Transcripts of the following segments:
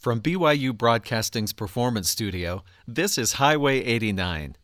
From BYU Broadcasting's Performance Studio, this is Highway 89.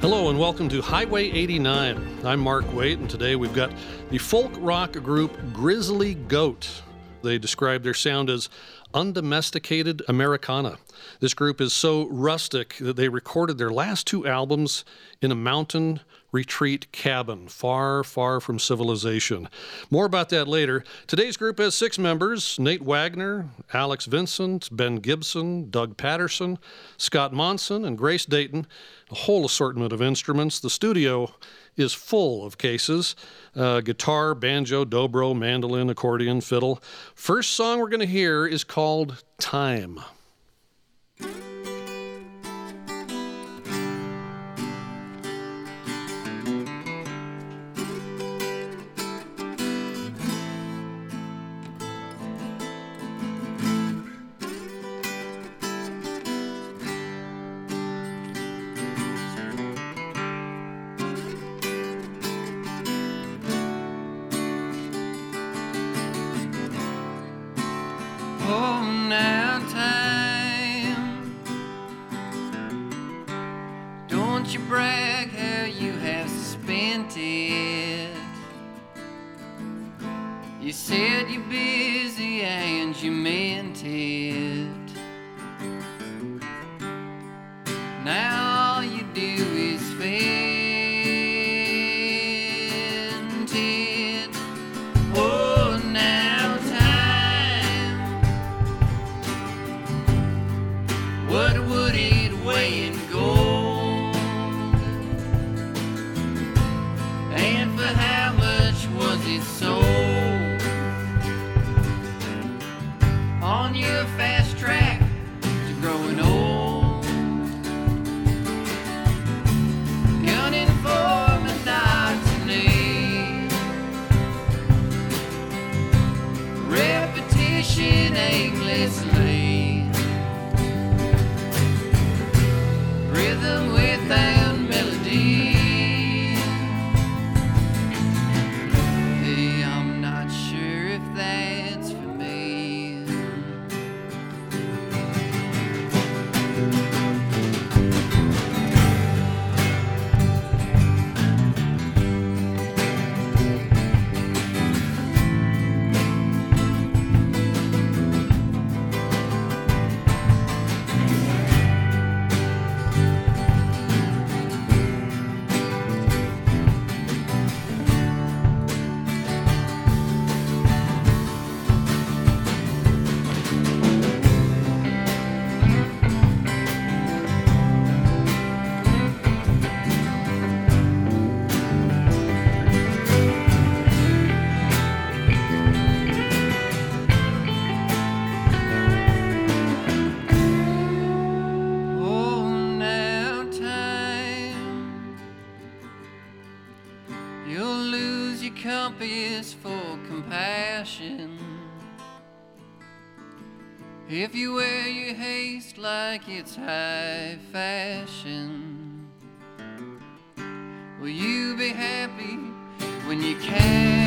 Hello and welcome to Highway 89. I'm Mark Waite, and today we've got the folk rock group Grizzly Goat. They describe their sound as undomesticated Americana. This group is so rustic that they recorded their last two albums in a mountain retreat cabin, far, far from civilization. More about that later. Today's group has six members Nate Wagner, Alex Vincent, Ben Gibson, Doug Patterson, Scott Monson, and Grace Dayton. A whole assortment of instruments. The studio is full of cases uh, guitar, banjo, dobro, mandolin, accordion, fiddle. First song we're going to hear is called Time. You said you're busy and you meant it. If you wear your haste like it's high fashion, will you be happy when you cash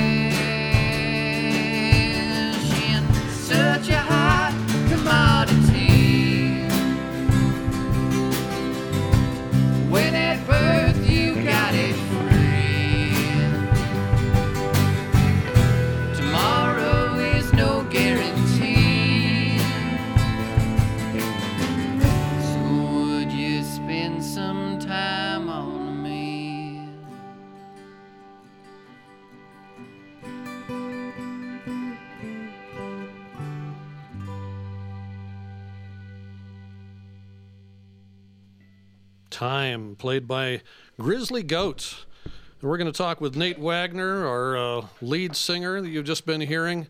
Time, played by Grizzly Goats. And we're going to talk with Nate Wagner, our uh, lead singer that you've just been hearing.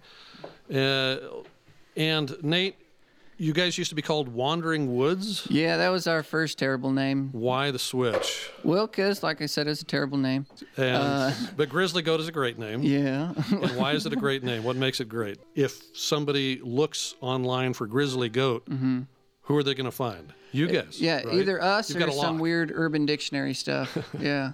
Uh, and Nate, you guys used to be called Wandering Woods. Yeah, that was our first terrible name. Why the switch? Well, because, like I said, it's a terrible name. And, but Grizzly Goat is a great name. Yeah. And why is it a great name? What makes it great? If somebody looks online for Grizzly Goat, who are they going to find? You guess. yeah, right? either us You've or some weird urban dictionary stuff. Yeah.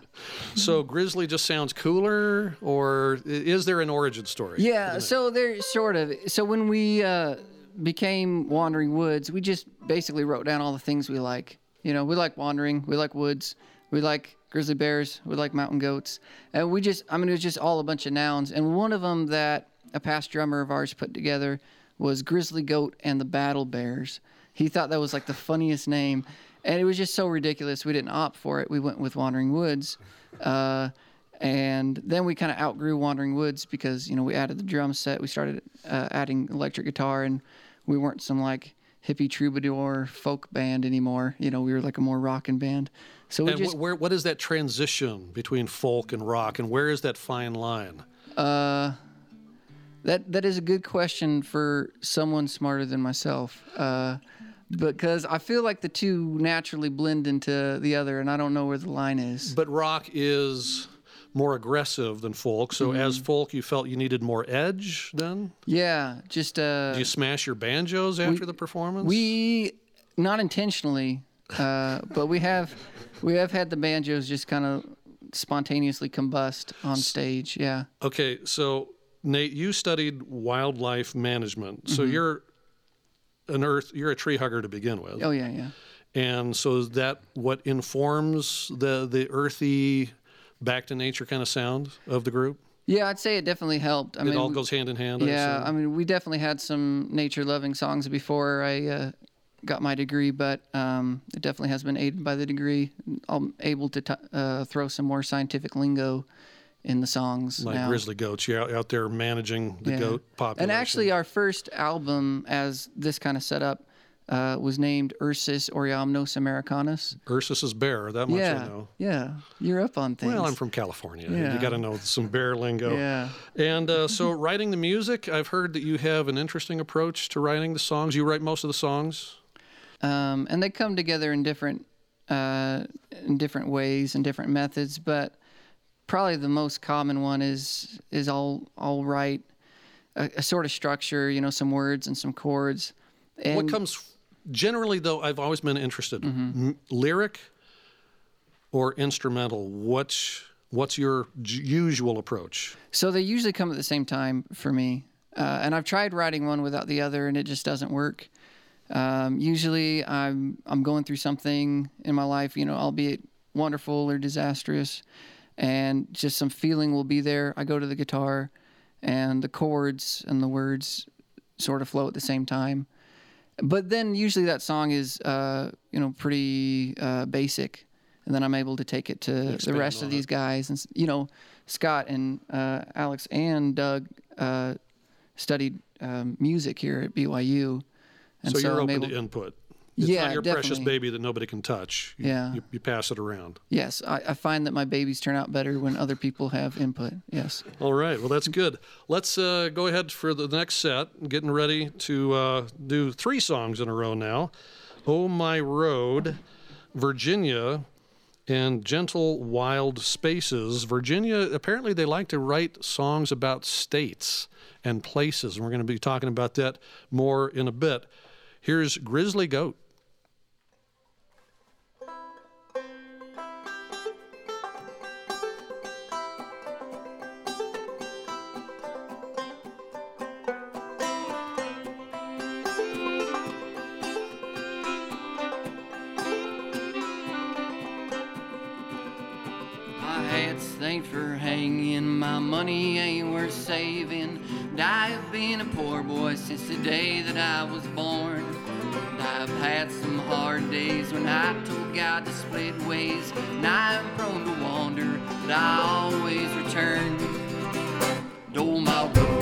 So Grizzly just sounds cooler, or is there an origin story? Yeah, so there sort of. So when we uh, became Wandering Woods, we just basically wrote down all the things we like. You know, we like wandering, we like woods, we like grizzly bears, we like mountain goats, and we just. I mean, it was just all a bunch of nouns, and one of them that a past drummer of ours put together was Grizzly Goat and the Battle Bears. He thought that was like the funniest name, and it was just so ridiculous. We didn't opt for it. We went with Wandering Woods. Uh, and then we kind of outgrew Wandering Woods because you know we added the drum set. We started uh, adding electric guitar, and we weren't some like hippie troubadour folk band anymore. You know, we were like a more rockin' band. So we And just wh- where, what is that transition between folk and rock, and where is that fine line? Uh, that that is a good question for someone smarter than myself. Uh, because I feel like the two naturally blend into the other, and I don't know where the line is. But rock is more aggressive than folk. So as Mm-hmm. folk, you felt you needed more edge. Then Yeah, just uh, do you smash your banjos after the performance? We not intentionally, uh, but we have we have had the banjos just kind of spontaneously combust on stage. Yeah. Okay, so Nate, you studied wildlife management. So Mm-hmm. you're an earth, you're a tree hugger to begin with. Oh yeah, yeah. And so is that what informs the the earthy back to nature kind of sound of the group? Yeah, I'd say it definitely helped. I mean, It mean, all goes hand in hand. I yeah, assume? I mean, we definitely had some nature-loving songs before I uh, got my degree, but um, it definitely has been aided by the degree. I'm able to t- uh, throw some more scientific lingo in the songs like now. grizzly goats. You're out, out there managing the Yeah. goat population. And actually, our first album, as this kind of setup, uh, was named Ursus Oreamnos Americanus. Ursus is bear. That much I know. yeah, you're up on things. Well, I'm from California. Yeah. You got to know some bear lingo. Yeah. And uh, so, writing the music, I've heard that you have an interesting approach to writing the songs. You write most of the songs. um, and they come together in different uh, in different ways and different methods. But probably the most common one is is all all right, a, a sort of structure, you know, some words and some chords. And what comes generally, though, I've always been interested Mm-hmm. M- lyric or instrumental. What's what's your j- usual approach? So they usually come at the same time for me. Uh, and I've tried writing one without the other, and it just doesn't work. Um, usually, I'm I'm going through something in my life, you know, albeit wonderful or disastrous, and just some feeling will be there. I go to the guitar, and the chords and the words sort of flow at the same time. But then usually that song is, uh, you know, pretty uh, basic, and then I'm able to take it to the rest of these guys, and you know, Scott and uh, Alex and Doug uh, studied um, music here at BYU, and so, so, you're I'm open able. to input. It's Yeah, not your precious baby that nobody can touch. You, Yeah. you, you pass it around. yes, I, I find that my babies turn out better when other people have input. Yes. All right. Well, that's good. Let's uh, go ahead for the next set. Getting ready to uh, do three songs in a row now. Oh My Road, Virginia, and Gentle Wild Spaces. Virginia, apparently, they like to write songs about states and places. And we're going to be talking about that more in a bit. Here's Grizzly Goat. Money ain't worth saving. And I have been a poor boy since the day that I was born. And I've had some hard days when I told God to split ways. And I'm prone to wander, but I always return. Oh my road,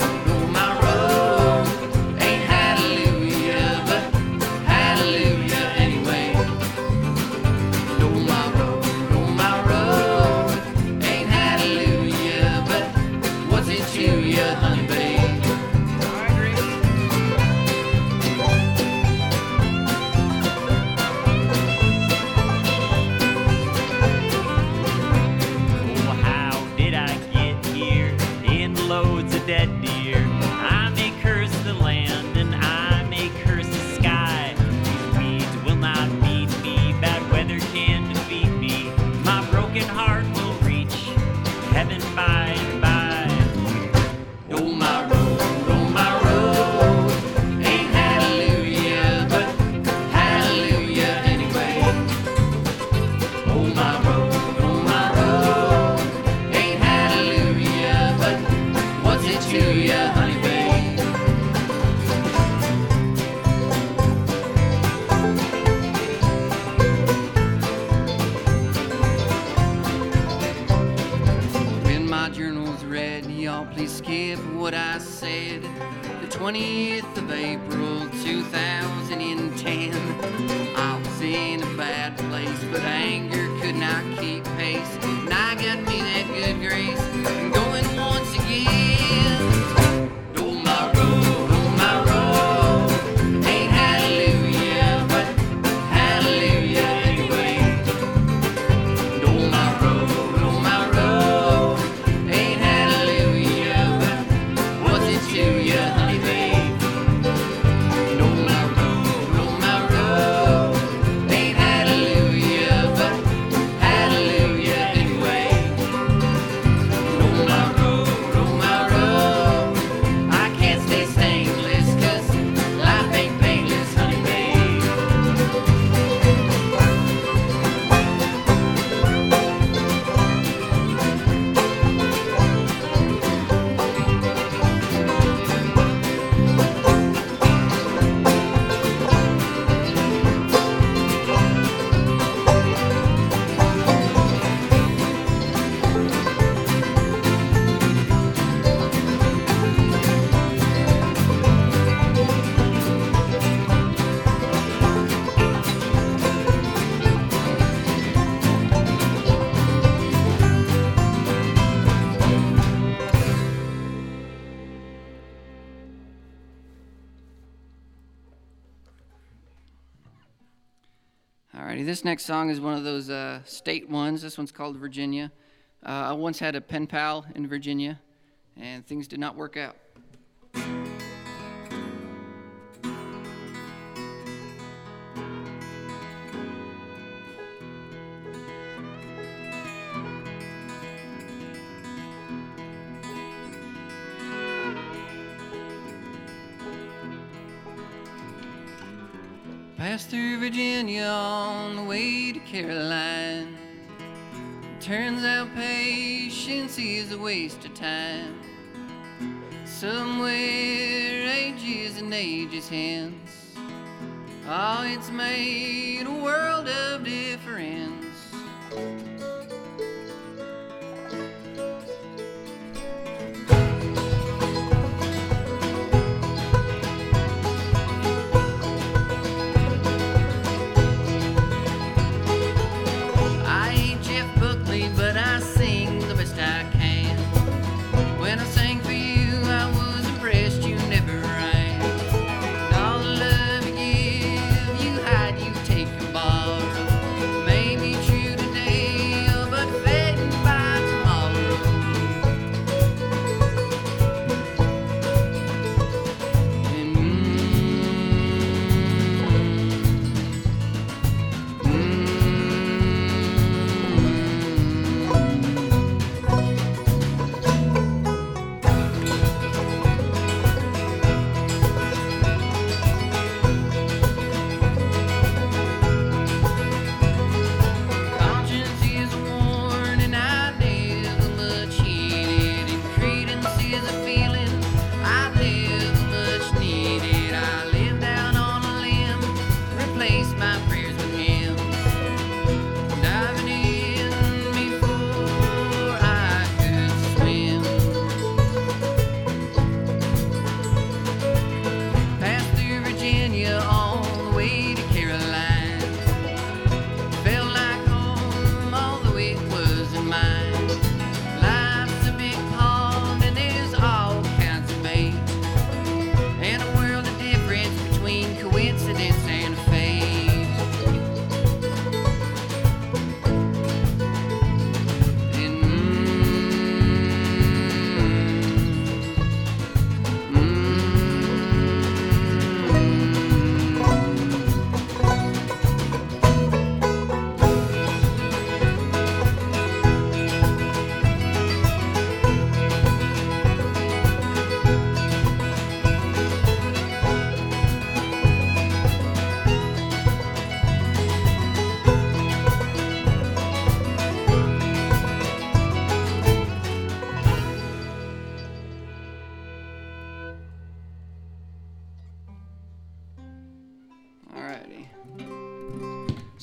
this next song is one of those uh, state ones. This one's called Virginia. Uh, I once had a pen pal in Virginia, and things did not work out. passed through Virginia on the way to Caroline. Turns out patience is a waste of time. Somewhere ages and ages hence, oh, it's made a world of difference.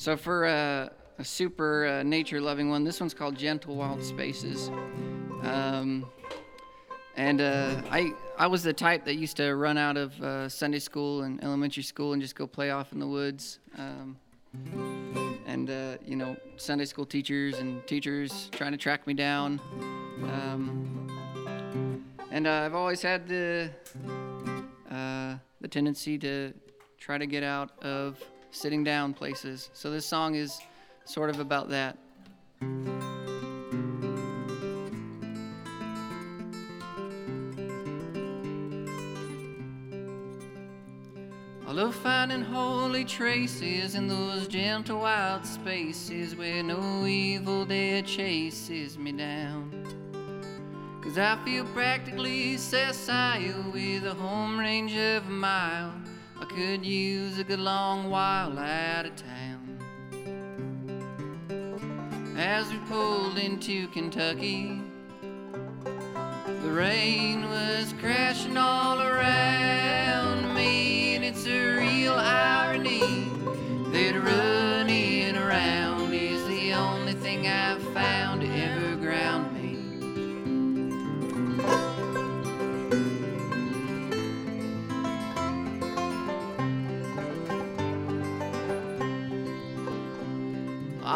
So for a super uh, nature loving one, this one's called Gentle Wild Spaces. Um, and uh, I I was the type that used to run out of uh, Sunday school and elementary school and just go play off in the woods. Um, and uh, you know Sunday school teachers and teachers trying to track me down. Um, and uh, I've always had the the tendency to try to get out of sitting down places. So this song is sort of about that. I love finding holy traces in those gentle wild spaces where no evil day chases me down. Cause I feel practically sessile with a home range of a mile. I could use a good long while out of town. As we pulled into Kentucky, the rain was crashing all around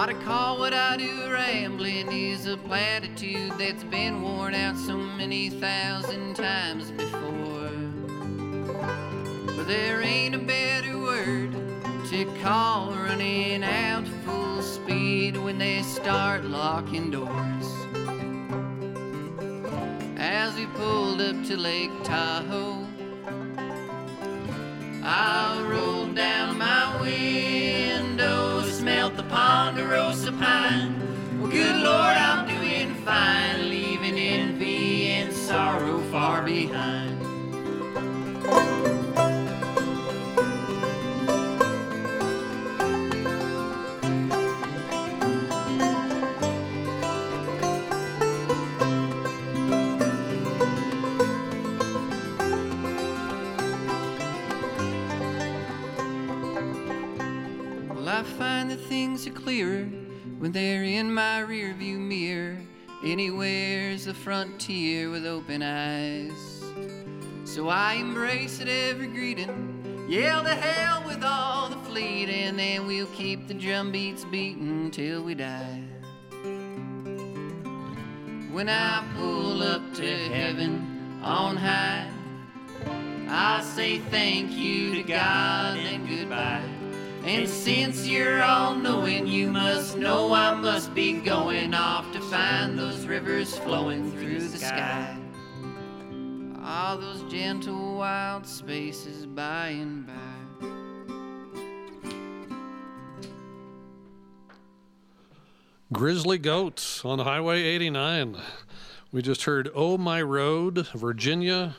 Ought to call what I do rambling is a platitude that's been worn out so many thousand times before. But there ain't a better word to call running out full speed when they start locking doors. As we pulled up to Lake Tahoe, I rolled down my window, ponderosa pine. Well, good Lord, I'm doing fine, things are clearer when they're in my rearview mirror. Anywhere's the frontier with open eyes. So I embrace at every greeting, yell to hell with all the fleet, and then we'll keep the drum beats beating till we die. When I pull up to heaven on high, I'll say thank you to God and goodbye. And since you're all knowing, you must know I must be going off to find those rivers flowing through the sky. All those gentle wild spaces by and by. Grizzly Goats on Highway 89. We just heard Oh My Road, Virginia,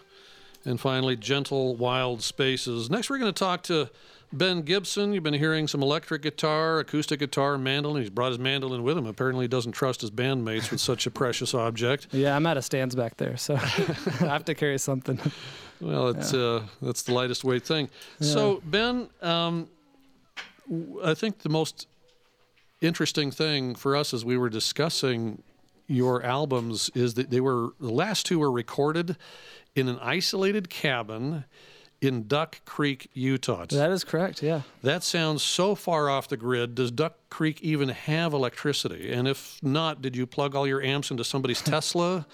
and finally Gentle Wild Spaces. Next, we're going to talk to Ben Gibson. You've been hearing some electric guitar, acoustic guitar, mandolin. He's brought his mandolin with him. Apparently, he doesn't trust his bandmates with such a precious object. Yeah, I'm out of stands back there, so I have to carry something. Well, it's uh, that's the lightest weight thing. So, Ben, um, I think the most interesting thing for us as we were discussing your albums is that they were the last two were recorded in an isolated cabin in Duck Creek, Utah. That is correct. Yeah. That sounds so far off the grid. Does Duck Creek even have electricity? And if not, did you plug all your amps into somebody's Tesla?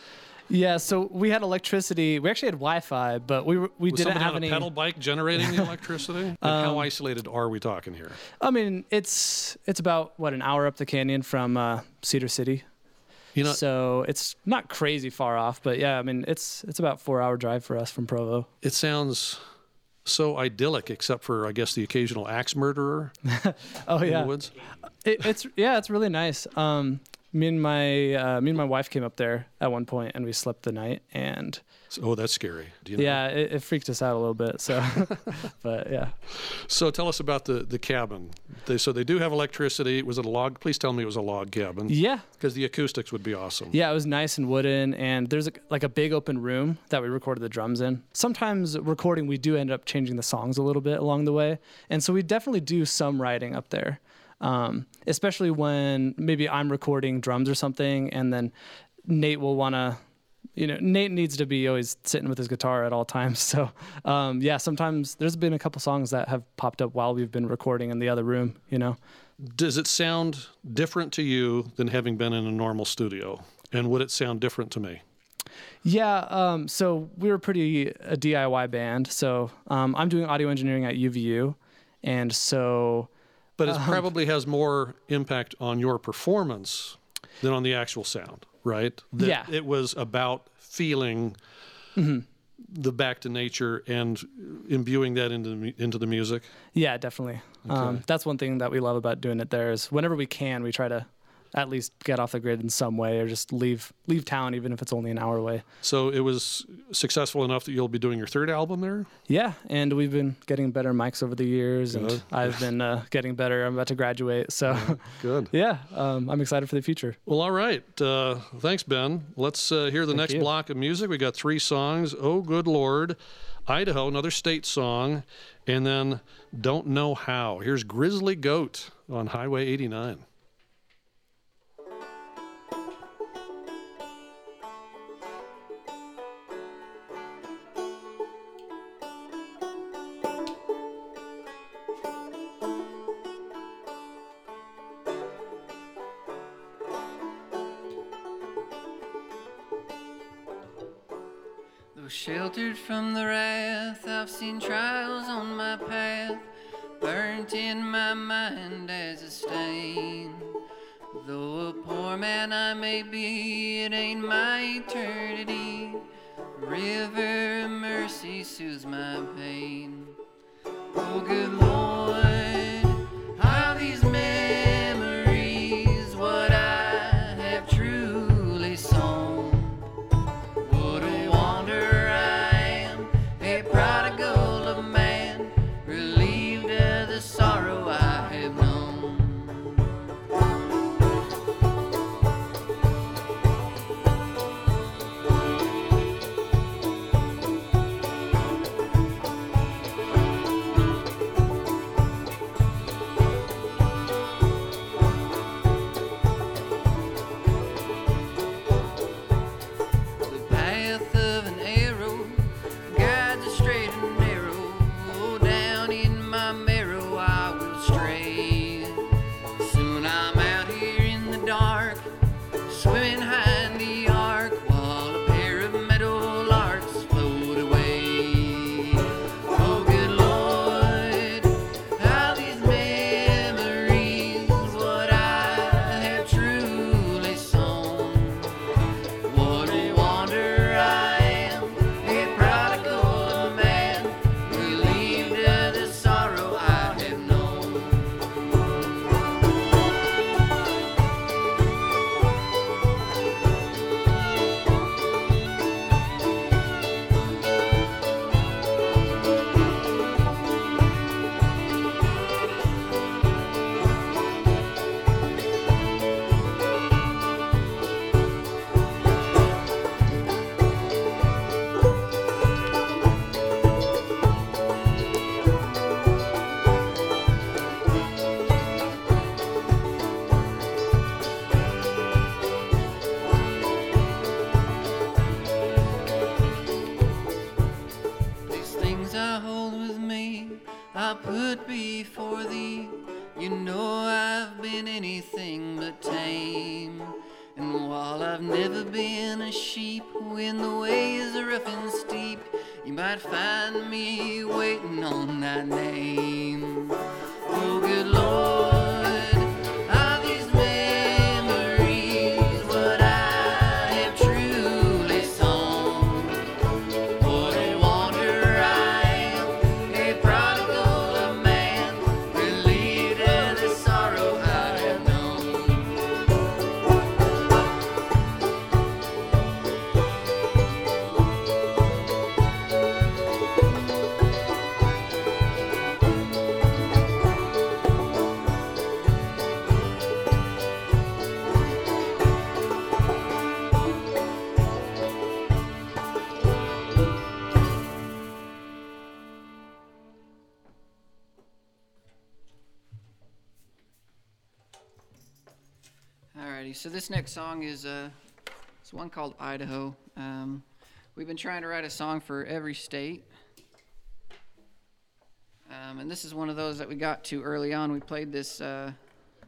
Yeah. So we had electricity. We actually had Wi-Fi, but we were- we Was didn't have on a any. Um, pedal bike generating the electricity? And how isolated are we talking here? I mean, it's it's about what an hour up the canyon from uh, Cedar City. You know, so it's not crazy far off, but yeah, I mean, it's it's about four hour drive for us from Provo. it sounds so idyllic, except for I guess the occasional axe murderer Oh in yeah, the woods. it, it's yeah, it's really nice. Um, me and my uh, me and my wife came up there at one point, and we slept the night, and oh, that's scary. Do you know? yeah, it, it freaked us out a little bit. So, but yeah, So tell us about the the cabin. They so they do have electricity. Was it a log? Please tell me it was a log cabin. yeah, Because the acoustics would be awesome. Yeah, it was nice and wooden, and there's a, like a big open room that we recorded the drums in. Sometimes recording, we do end up changing the songs a little bit along the way, and so we definitely do some writing up there, um, especially when maybe I'm recording drums or something, and then Nate will want to, you know, Nate needs to be always sitting with his guitar at all times. So, um, yeah, sometimes there's been a couple songs that have popped up while we've been recording in the other room, you know. Does it sound different to you than having been in a normal studio? And would it sound different to me? Yeah, um, so we were pretty a DIY band. So um, I'm doing audio engineering at UVU, and so But it probably has more impact on your performance than on the actual sound, right? That Yeah. It was about feeling the back to nature and imbuing that into the, into the music. yeah, definitely. Um, that's one thing that we love about doing it. There is whenever we can, we try to at least get off the grid in some way, or just leave leave town, even if it's only an hour away. So it was successful enough that you'll be doing your third album there. Yeah, and we've been getting better mics over the years, and I've been uh, getting better. I'm about to graduate, so Good. yeah, um, I'm excited for the future. Well, all right. Uh, thanks, Ben. Let's uh, hear the next you. block of music. We got three songs. Oh, good Lord. Idaho, another state song. And then Don't Know How. Here's Grizzly Goat on Highway 89. This next song is uh, it's one called Idaho. Um, we've been trying to write a song for every state. Um, and this is one of those that we got to early on. We played this uh,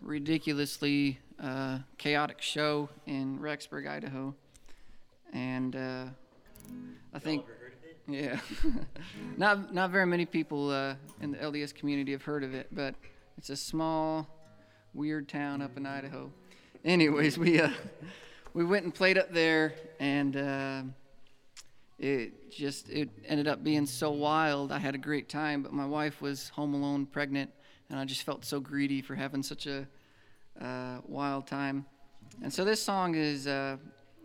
ridiculously uh, chaotic show in Rexburg, Idaho. And uh, I think, yeah, not not very many people uh, in the LDS community have heard of it, but it's a small, weird town up in Idaho. Anyways, we uh, we went and played up there, and uh, it just it ended up being so wild. I had a great time, but my wife was home alone, pregnant, and I just felt so greedy for having such a uh, wild time. And so this song is uh,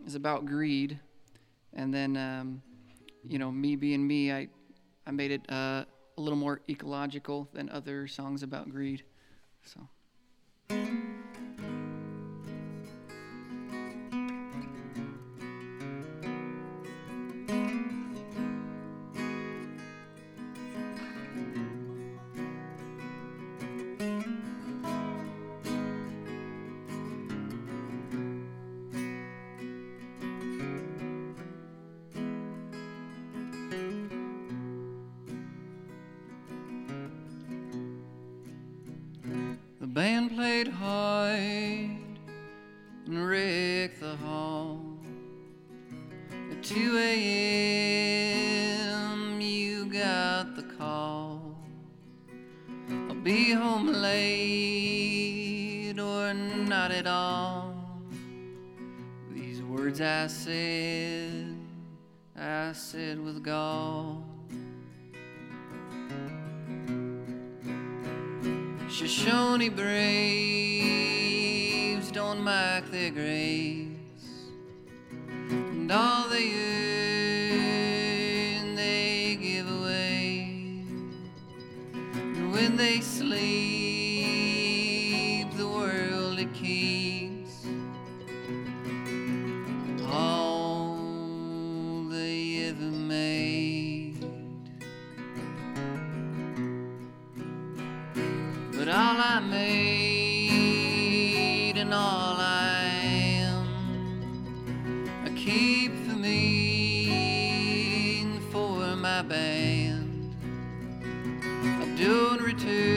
is about greed, and then um, you know me being me, I I made it uh, a little more ecological than other songs about greed. So. Played hard Shoshone braves don't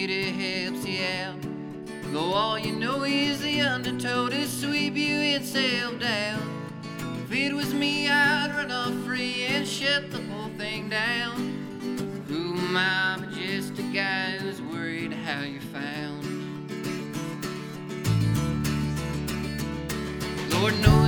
Peter helps you out. Though all you know is the undertow to sweep you itself down. If it was me, I'd run off free and shut the whole thing down. Who am I but just a guy who's worried how you're found? Lord knows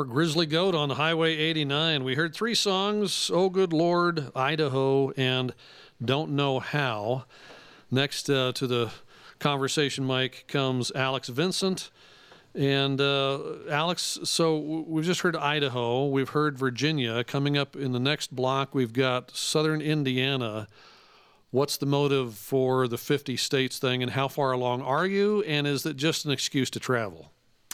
More Grizzly Goat on Highway 89. We heard three songs Oh Good Lord, Idaho, and Don't Know How. Next uh, to the conversation mic comes Alex Vincent. And uh, Alex, so we've just heard Idaho, we've heard Virginia. Coming up in the next block, we've got Southern Indiana. What's the motive for the 50 states thing, and how far along are you? And is it just an excuse to travel?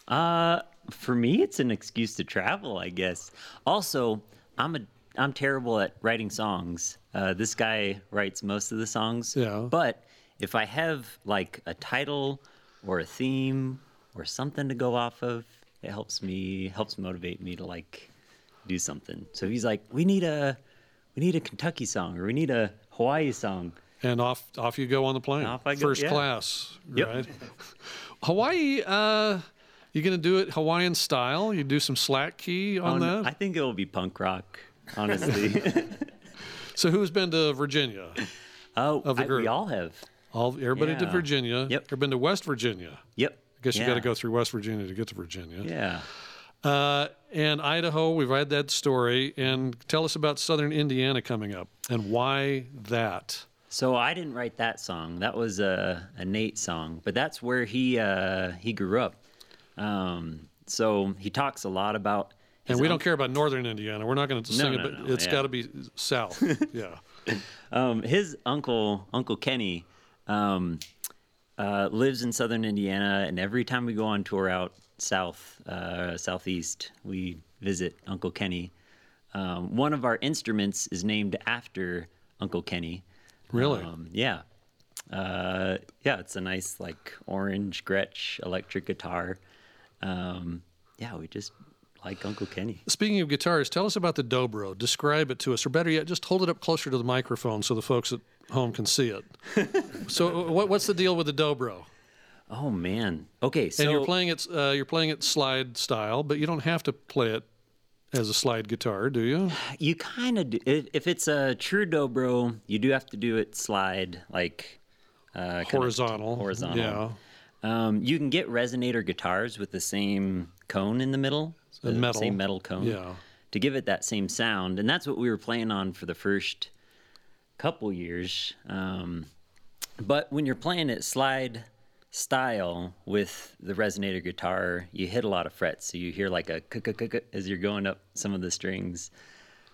Uh, for me, it's an excuse to travel, I guess. Also, I'm a I'm terrible at writing songs. Uh, this guy writes most of the songs. Yeah. But if I have like a title or a theme or something to go off of, it helps me helps motivate me to like do something. So he's like, we need a we need a Kentucky song or we need a Hawaii song. And off off you go on the plane. Off I go, First yeah. class, Yep. right? Hawaii, uh, you gonna do it Hawaiian style? You do some slack key on Oh, that? I think it will be punk rock, honestly. so who's been to Virginia? oh, Of the I- group. we all have. All everybody to Yeah. Virginia. Yep. Ever been to West Virginia? Yep. I guess you Yeah. got to go through West Virginia to get to Virginia. Yeah. Uh, and Idaho, we've had that story. And tell us about Southern Indiana coming up and why that. So I didn't write that song. That was a, a Nate song, but that's where he uh, he grew up. Um, so he talks a lot about. And we don't care about Northern Indiana. We're not going to sing no, it, but no, it's yeah. got to be south. yeah. um, his uncle, Uncle Kenny, um, uh, lives in southern Indiana, and every time we go on tour out south, uh, southeast, we visit Uncle Kenny. Um, one of our instruments is named after Uncle Kenny. Really? Um, yeah. Uh, yeah, it's a nice like orange Gretsch electric guitar. Um, yeah, we just like Uncle Kenny. Speaking of guitars, tell us about the dobro. Describe it to us, or better yet, just hold it up closer to the microphone so the folks at home can see it. so, what, what's the deal with the dobro? Oh man. Okay, so and you're playing it. Uh, you're playing it slide style, but you don't have to play it as a slide guitar, do you? You kind of. If, if it's a true dobro, you do have to do it slide like uh, Horizontal. horizontal. Yeah. Um, you can get resonator guitars with the same cone in the middle, The the metal. same metal cone, Yeah. to give it that same sound, and that's what we were playing on for the first couple years. Um, but when you're playing it slide style with the resonator guitar, you hit a lot of frets, so you hear like a as you're going up some of the strings.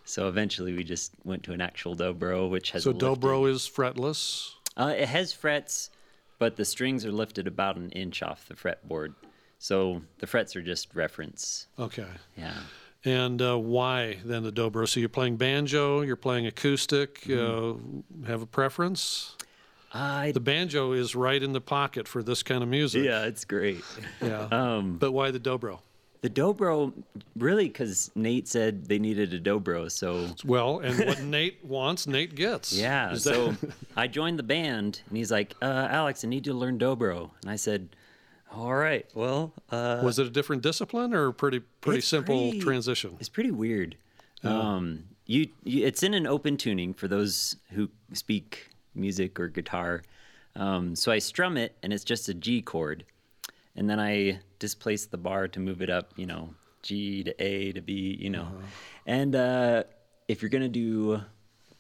So eventually, we just went to an actual dobro, which has So lifted- dobro is fretless. uh, it has frets, but the strings are lifted about an inch off the fretboard. So the frets are just reference. Okay. Yeah. And uh, why then the dobro? So you're playing banjo, you're playing acoustic. Mm-hmm. Uh, have a preference? I The banjo is right in the pocket for this kind of music. yeah, it's great. Yeah. Um, but why the dobro? The dobro, really, because Nate said they needed a dobro. So Well, and what Nate wants, Nate gets. yeah, Is that- so I joined the band, and he's like, uh, "Alex, I need you to learn dobro." And I said, "All right, well, uh, was it a different discipline or pretty pretty simple pretty- transition? It's pretty weird. Um, you, you, it's in an open tuning for those who speak music or guitar. Um, so I strum it, and it's just a G chord, and then I displace the bar to move it up. You know, G to A to B. You know, and uh, if you're gonna do,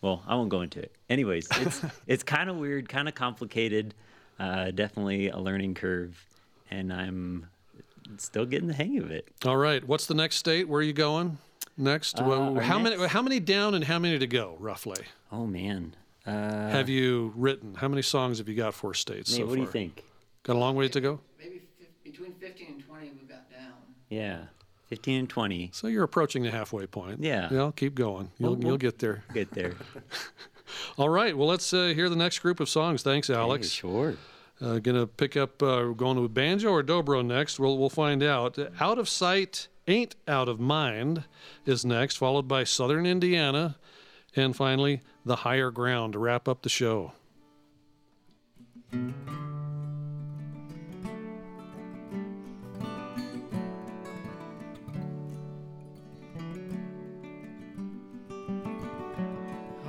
well, I won't go into it. Anyways, it's it's kind of weird, kind of complicated. Uh, definitely a learning curve, and I'm still getting the hang of it. All right. What's the next state? Where are you going next? Uh, our how many how many down and how many to go roughly? Oh man. Uh, have you written? How many songs have you got for states Nate, so what do you think? Got a long way to go. Maybe fif- between 15 and 20 we've got down. Yeah, 15 and 20. So you're approaching the halfway point. Yeah. Yeah. Keep going. You'll Well, well- you'll get there. Get there. All right. Well, let's uh, hear the next group of songs. Thanks, Alex. Hey, sure. Uh, gonna pick up uh, going with banjo or dobro next. We'll we'll find out. Out of sight, ain't out of mind is next, followed by Southern Indiana, and finally the higher ground to wrap up the show.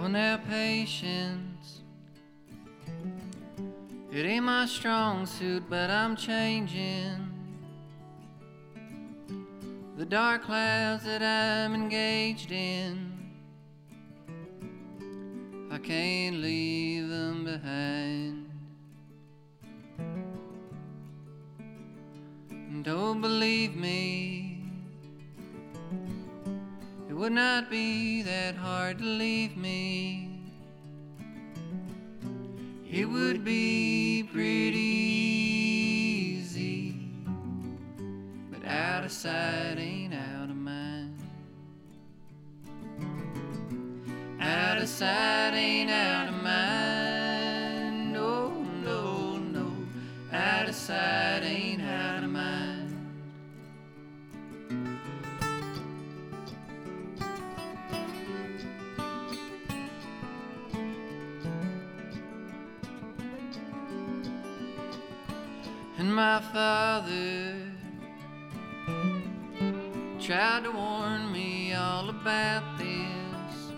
Oh, now patience. It ain't my strong suit, but I'm changing. The dark clouds that I'm engaged in, I can't leave them behind. Don't believe me. Would not be that hard to leave me. It would be pretty easy. But out of sight ain't out of mind. Out of sight ain't out of mind. No, no, no. Out of sight ain't my father tried to warn me all about this.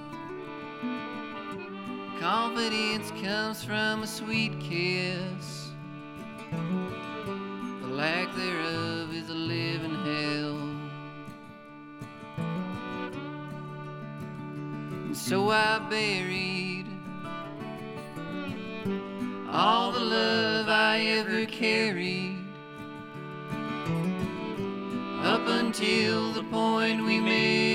Confidence comes from a sweet kiss. The lack thereof is a living hell. And so I buried all the love I ever carried until the point we married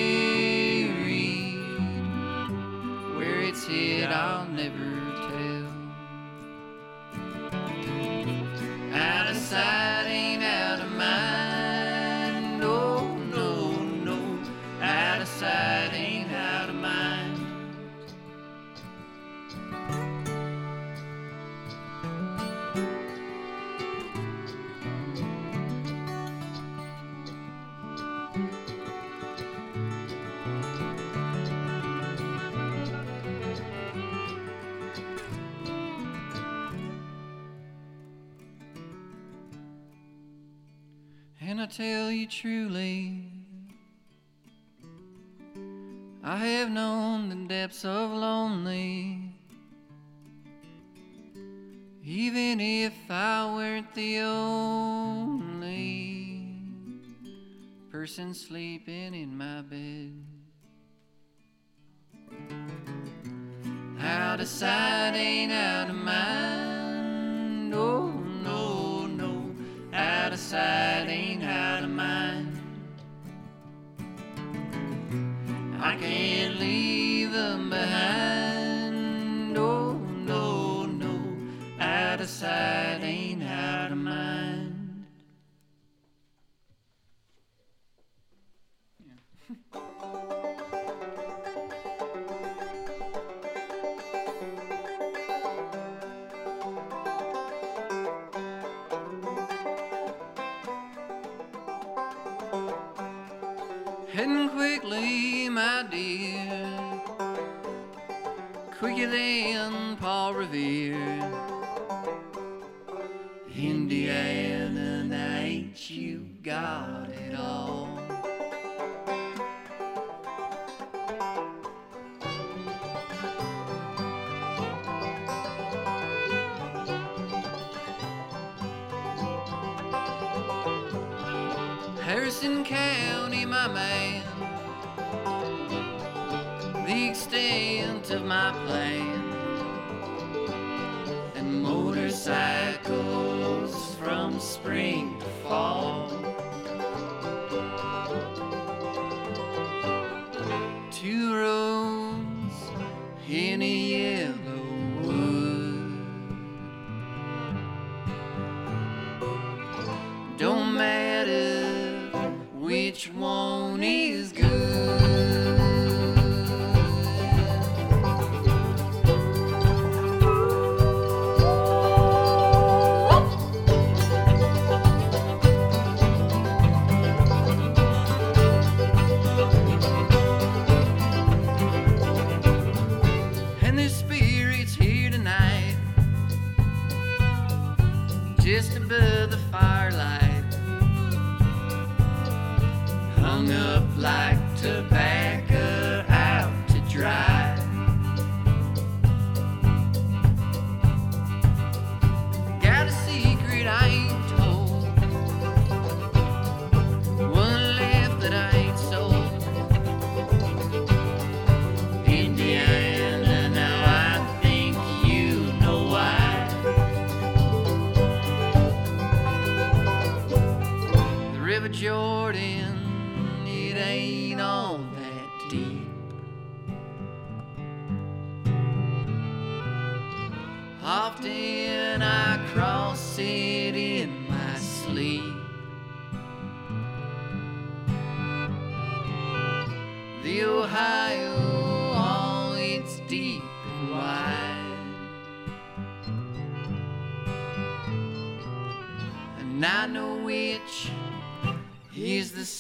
truly, I have known the depths of lonely. Even if I weren't the only person sleeping in my bed. Out of sight, ain't out of mind. Oh, no, no. Out of sight, ain't out of mind. Leave them behind. Oh, no, no. Out of sight, ain't out of mind. Heading quickly, my dear, than Paul Revere. My plan. The firelight. Hung up like tobacco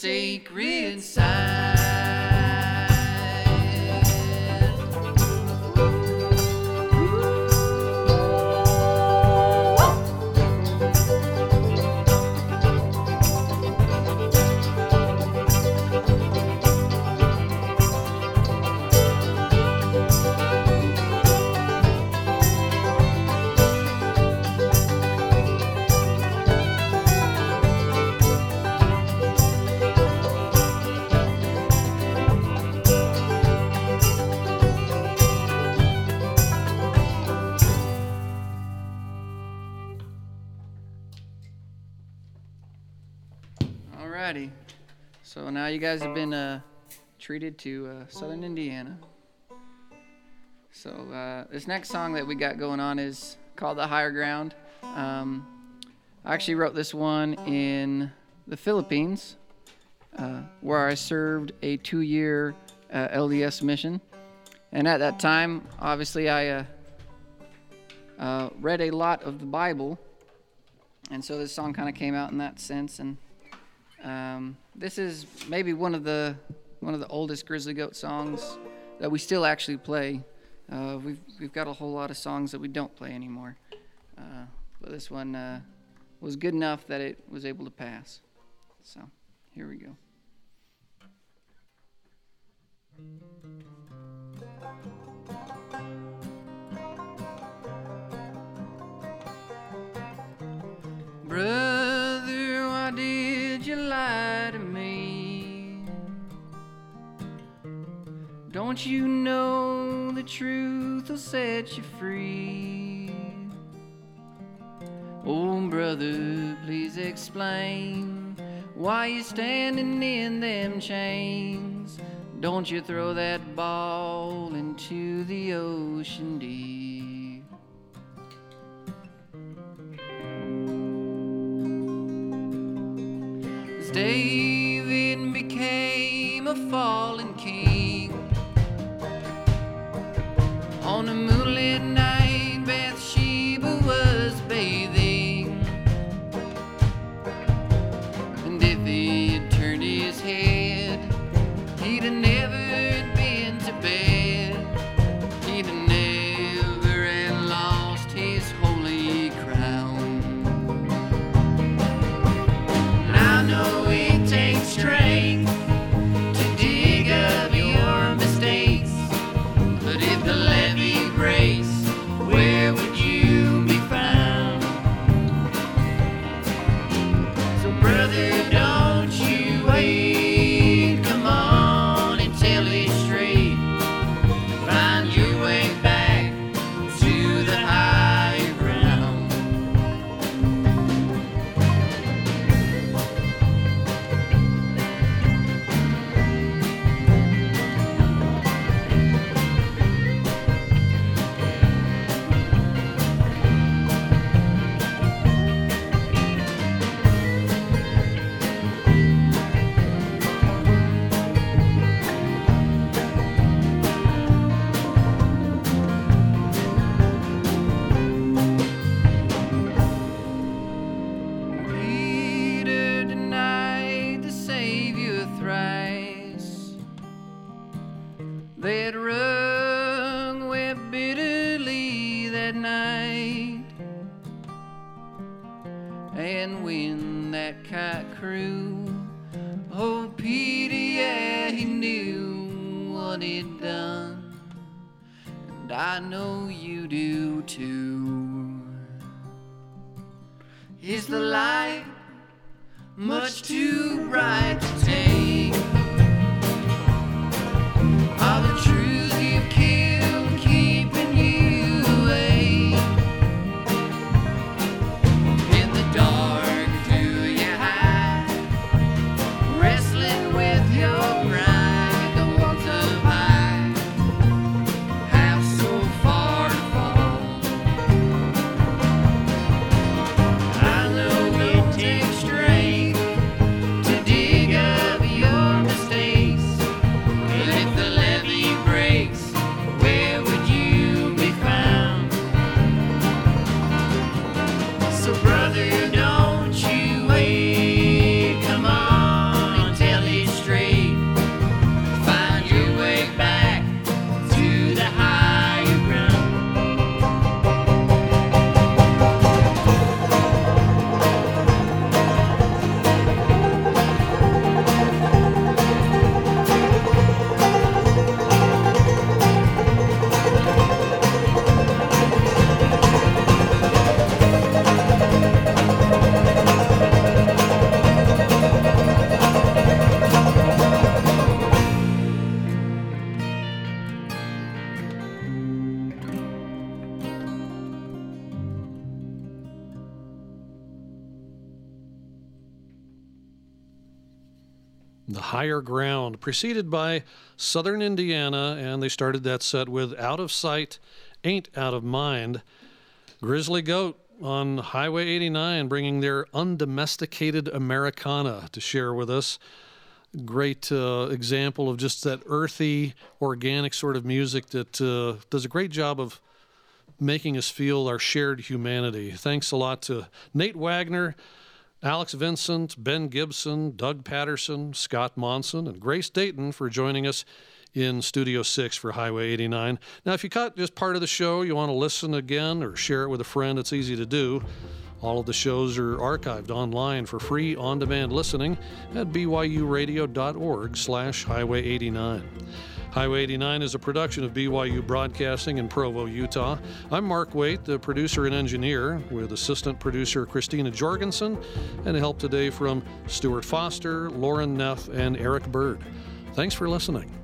sacred side. So now you guys have been uh, treated to uh, Southern Indiana. So uh, this next song that we got going on is called "The Higher Ground." Um, I actually wrote this one in the Philippines, uh, where I served a two-year uh, LDS mission, and at that time, obviously, I uh, read a lot of the Bible, and so this song kind of came out in that sense. And um, this is maybe one of the one of the oldest Grizzly Goat songs that we still actually play. Uh, we've we've got a whole lot of songs that we don't play anymore, uh, but this one uh, was good enough that it was able to pass. So here we go. Brother, why did you lie to me? Don't you know the truth will set you free? Oh, brother, please explain why you're standing in them chains. Don't you throw that ball into the ocean deep? David became a fallen king. On a moonlit And when that kite crew, oh Peter, yeah, he knew what he'd done. And I know you do too. Is the light much too bright to take? The Higher Ground, preceded by Southern Indiana, and they started that set with Out of Sight, Ain't Out of Mind. Grizzly Goat on Highway 89 bringing their undomesticated Americana to share with us. Great uh, example of just that earthy, organic sort of music that uh, does a great job of making us feel our shared humanity. Thanks a lot to Nate Wagner, Alex Vincent, Ben Gibson, Doug Patterson, Scott Monson, and Grace Dayton for joining us in Studio 6 for Highway 89. Now, if you caught just part of the show, you want to listen again or share it with a friend, it's easy to do. All of the shows are archived online for free on-demand listening at byuradio.org slash highway 89. Highway 89 is a production of BYU Broadcasting in Provo, Utah. I'm Mark Waite, the producer and engineer, with assistant producer Christina Jorgensen, and help today from Stuart Foster, Lauren Neff, and Eric Bird. Thanks for listening.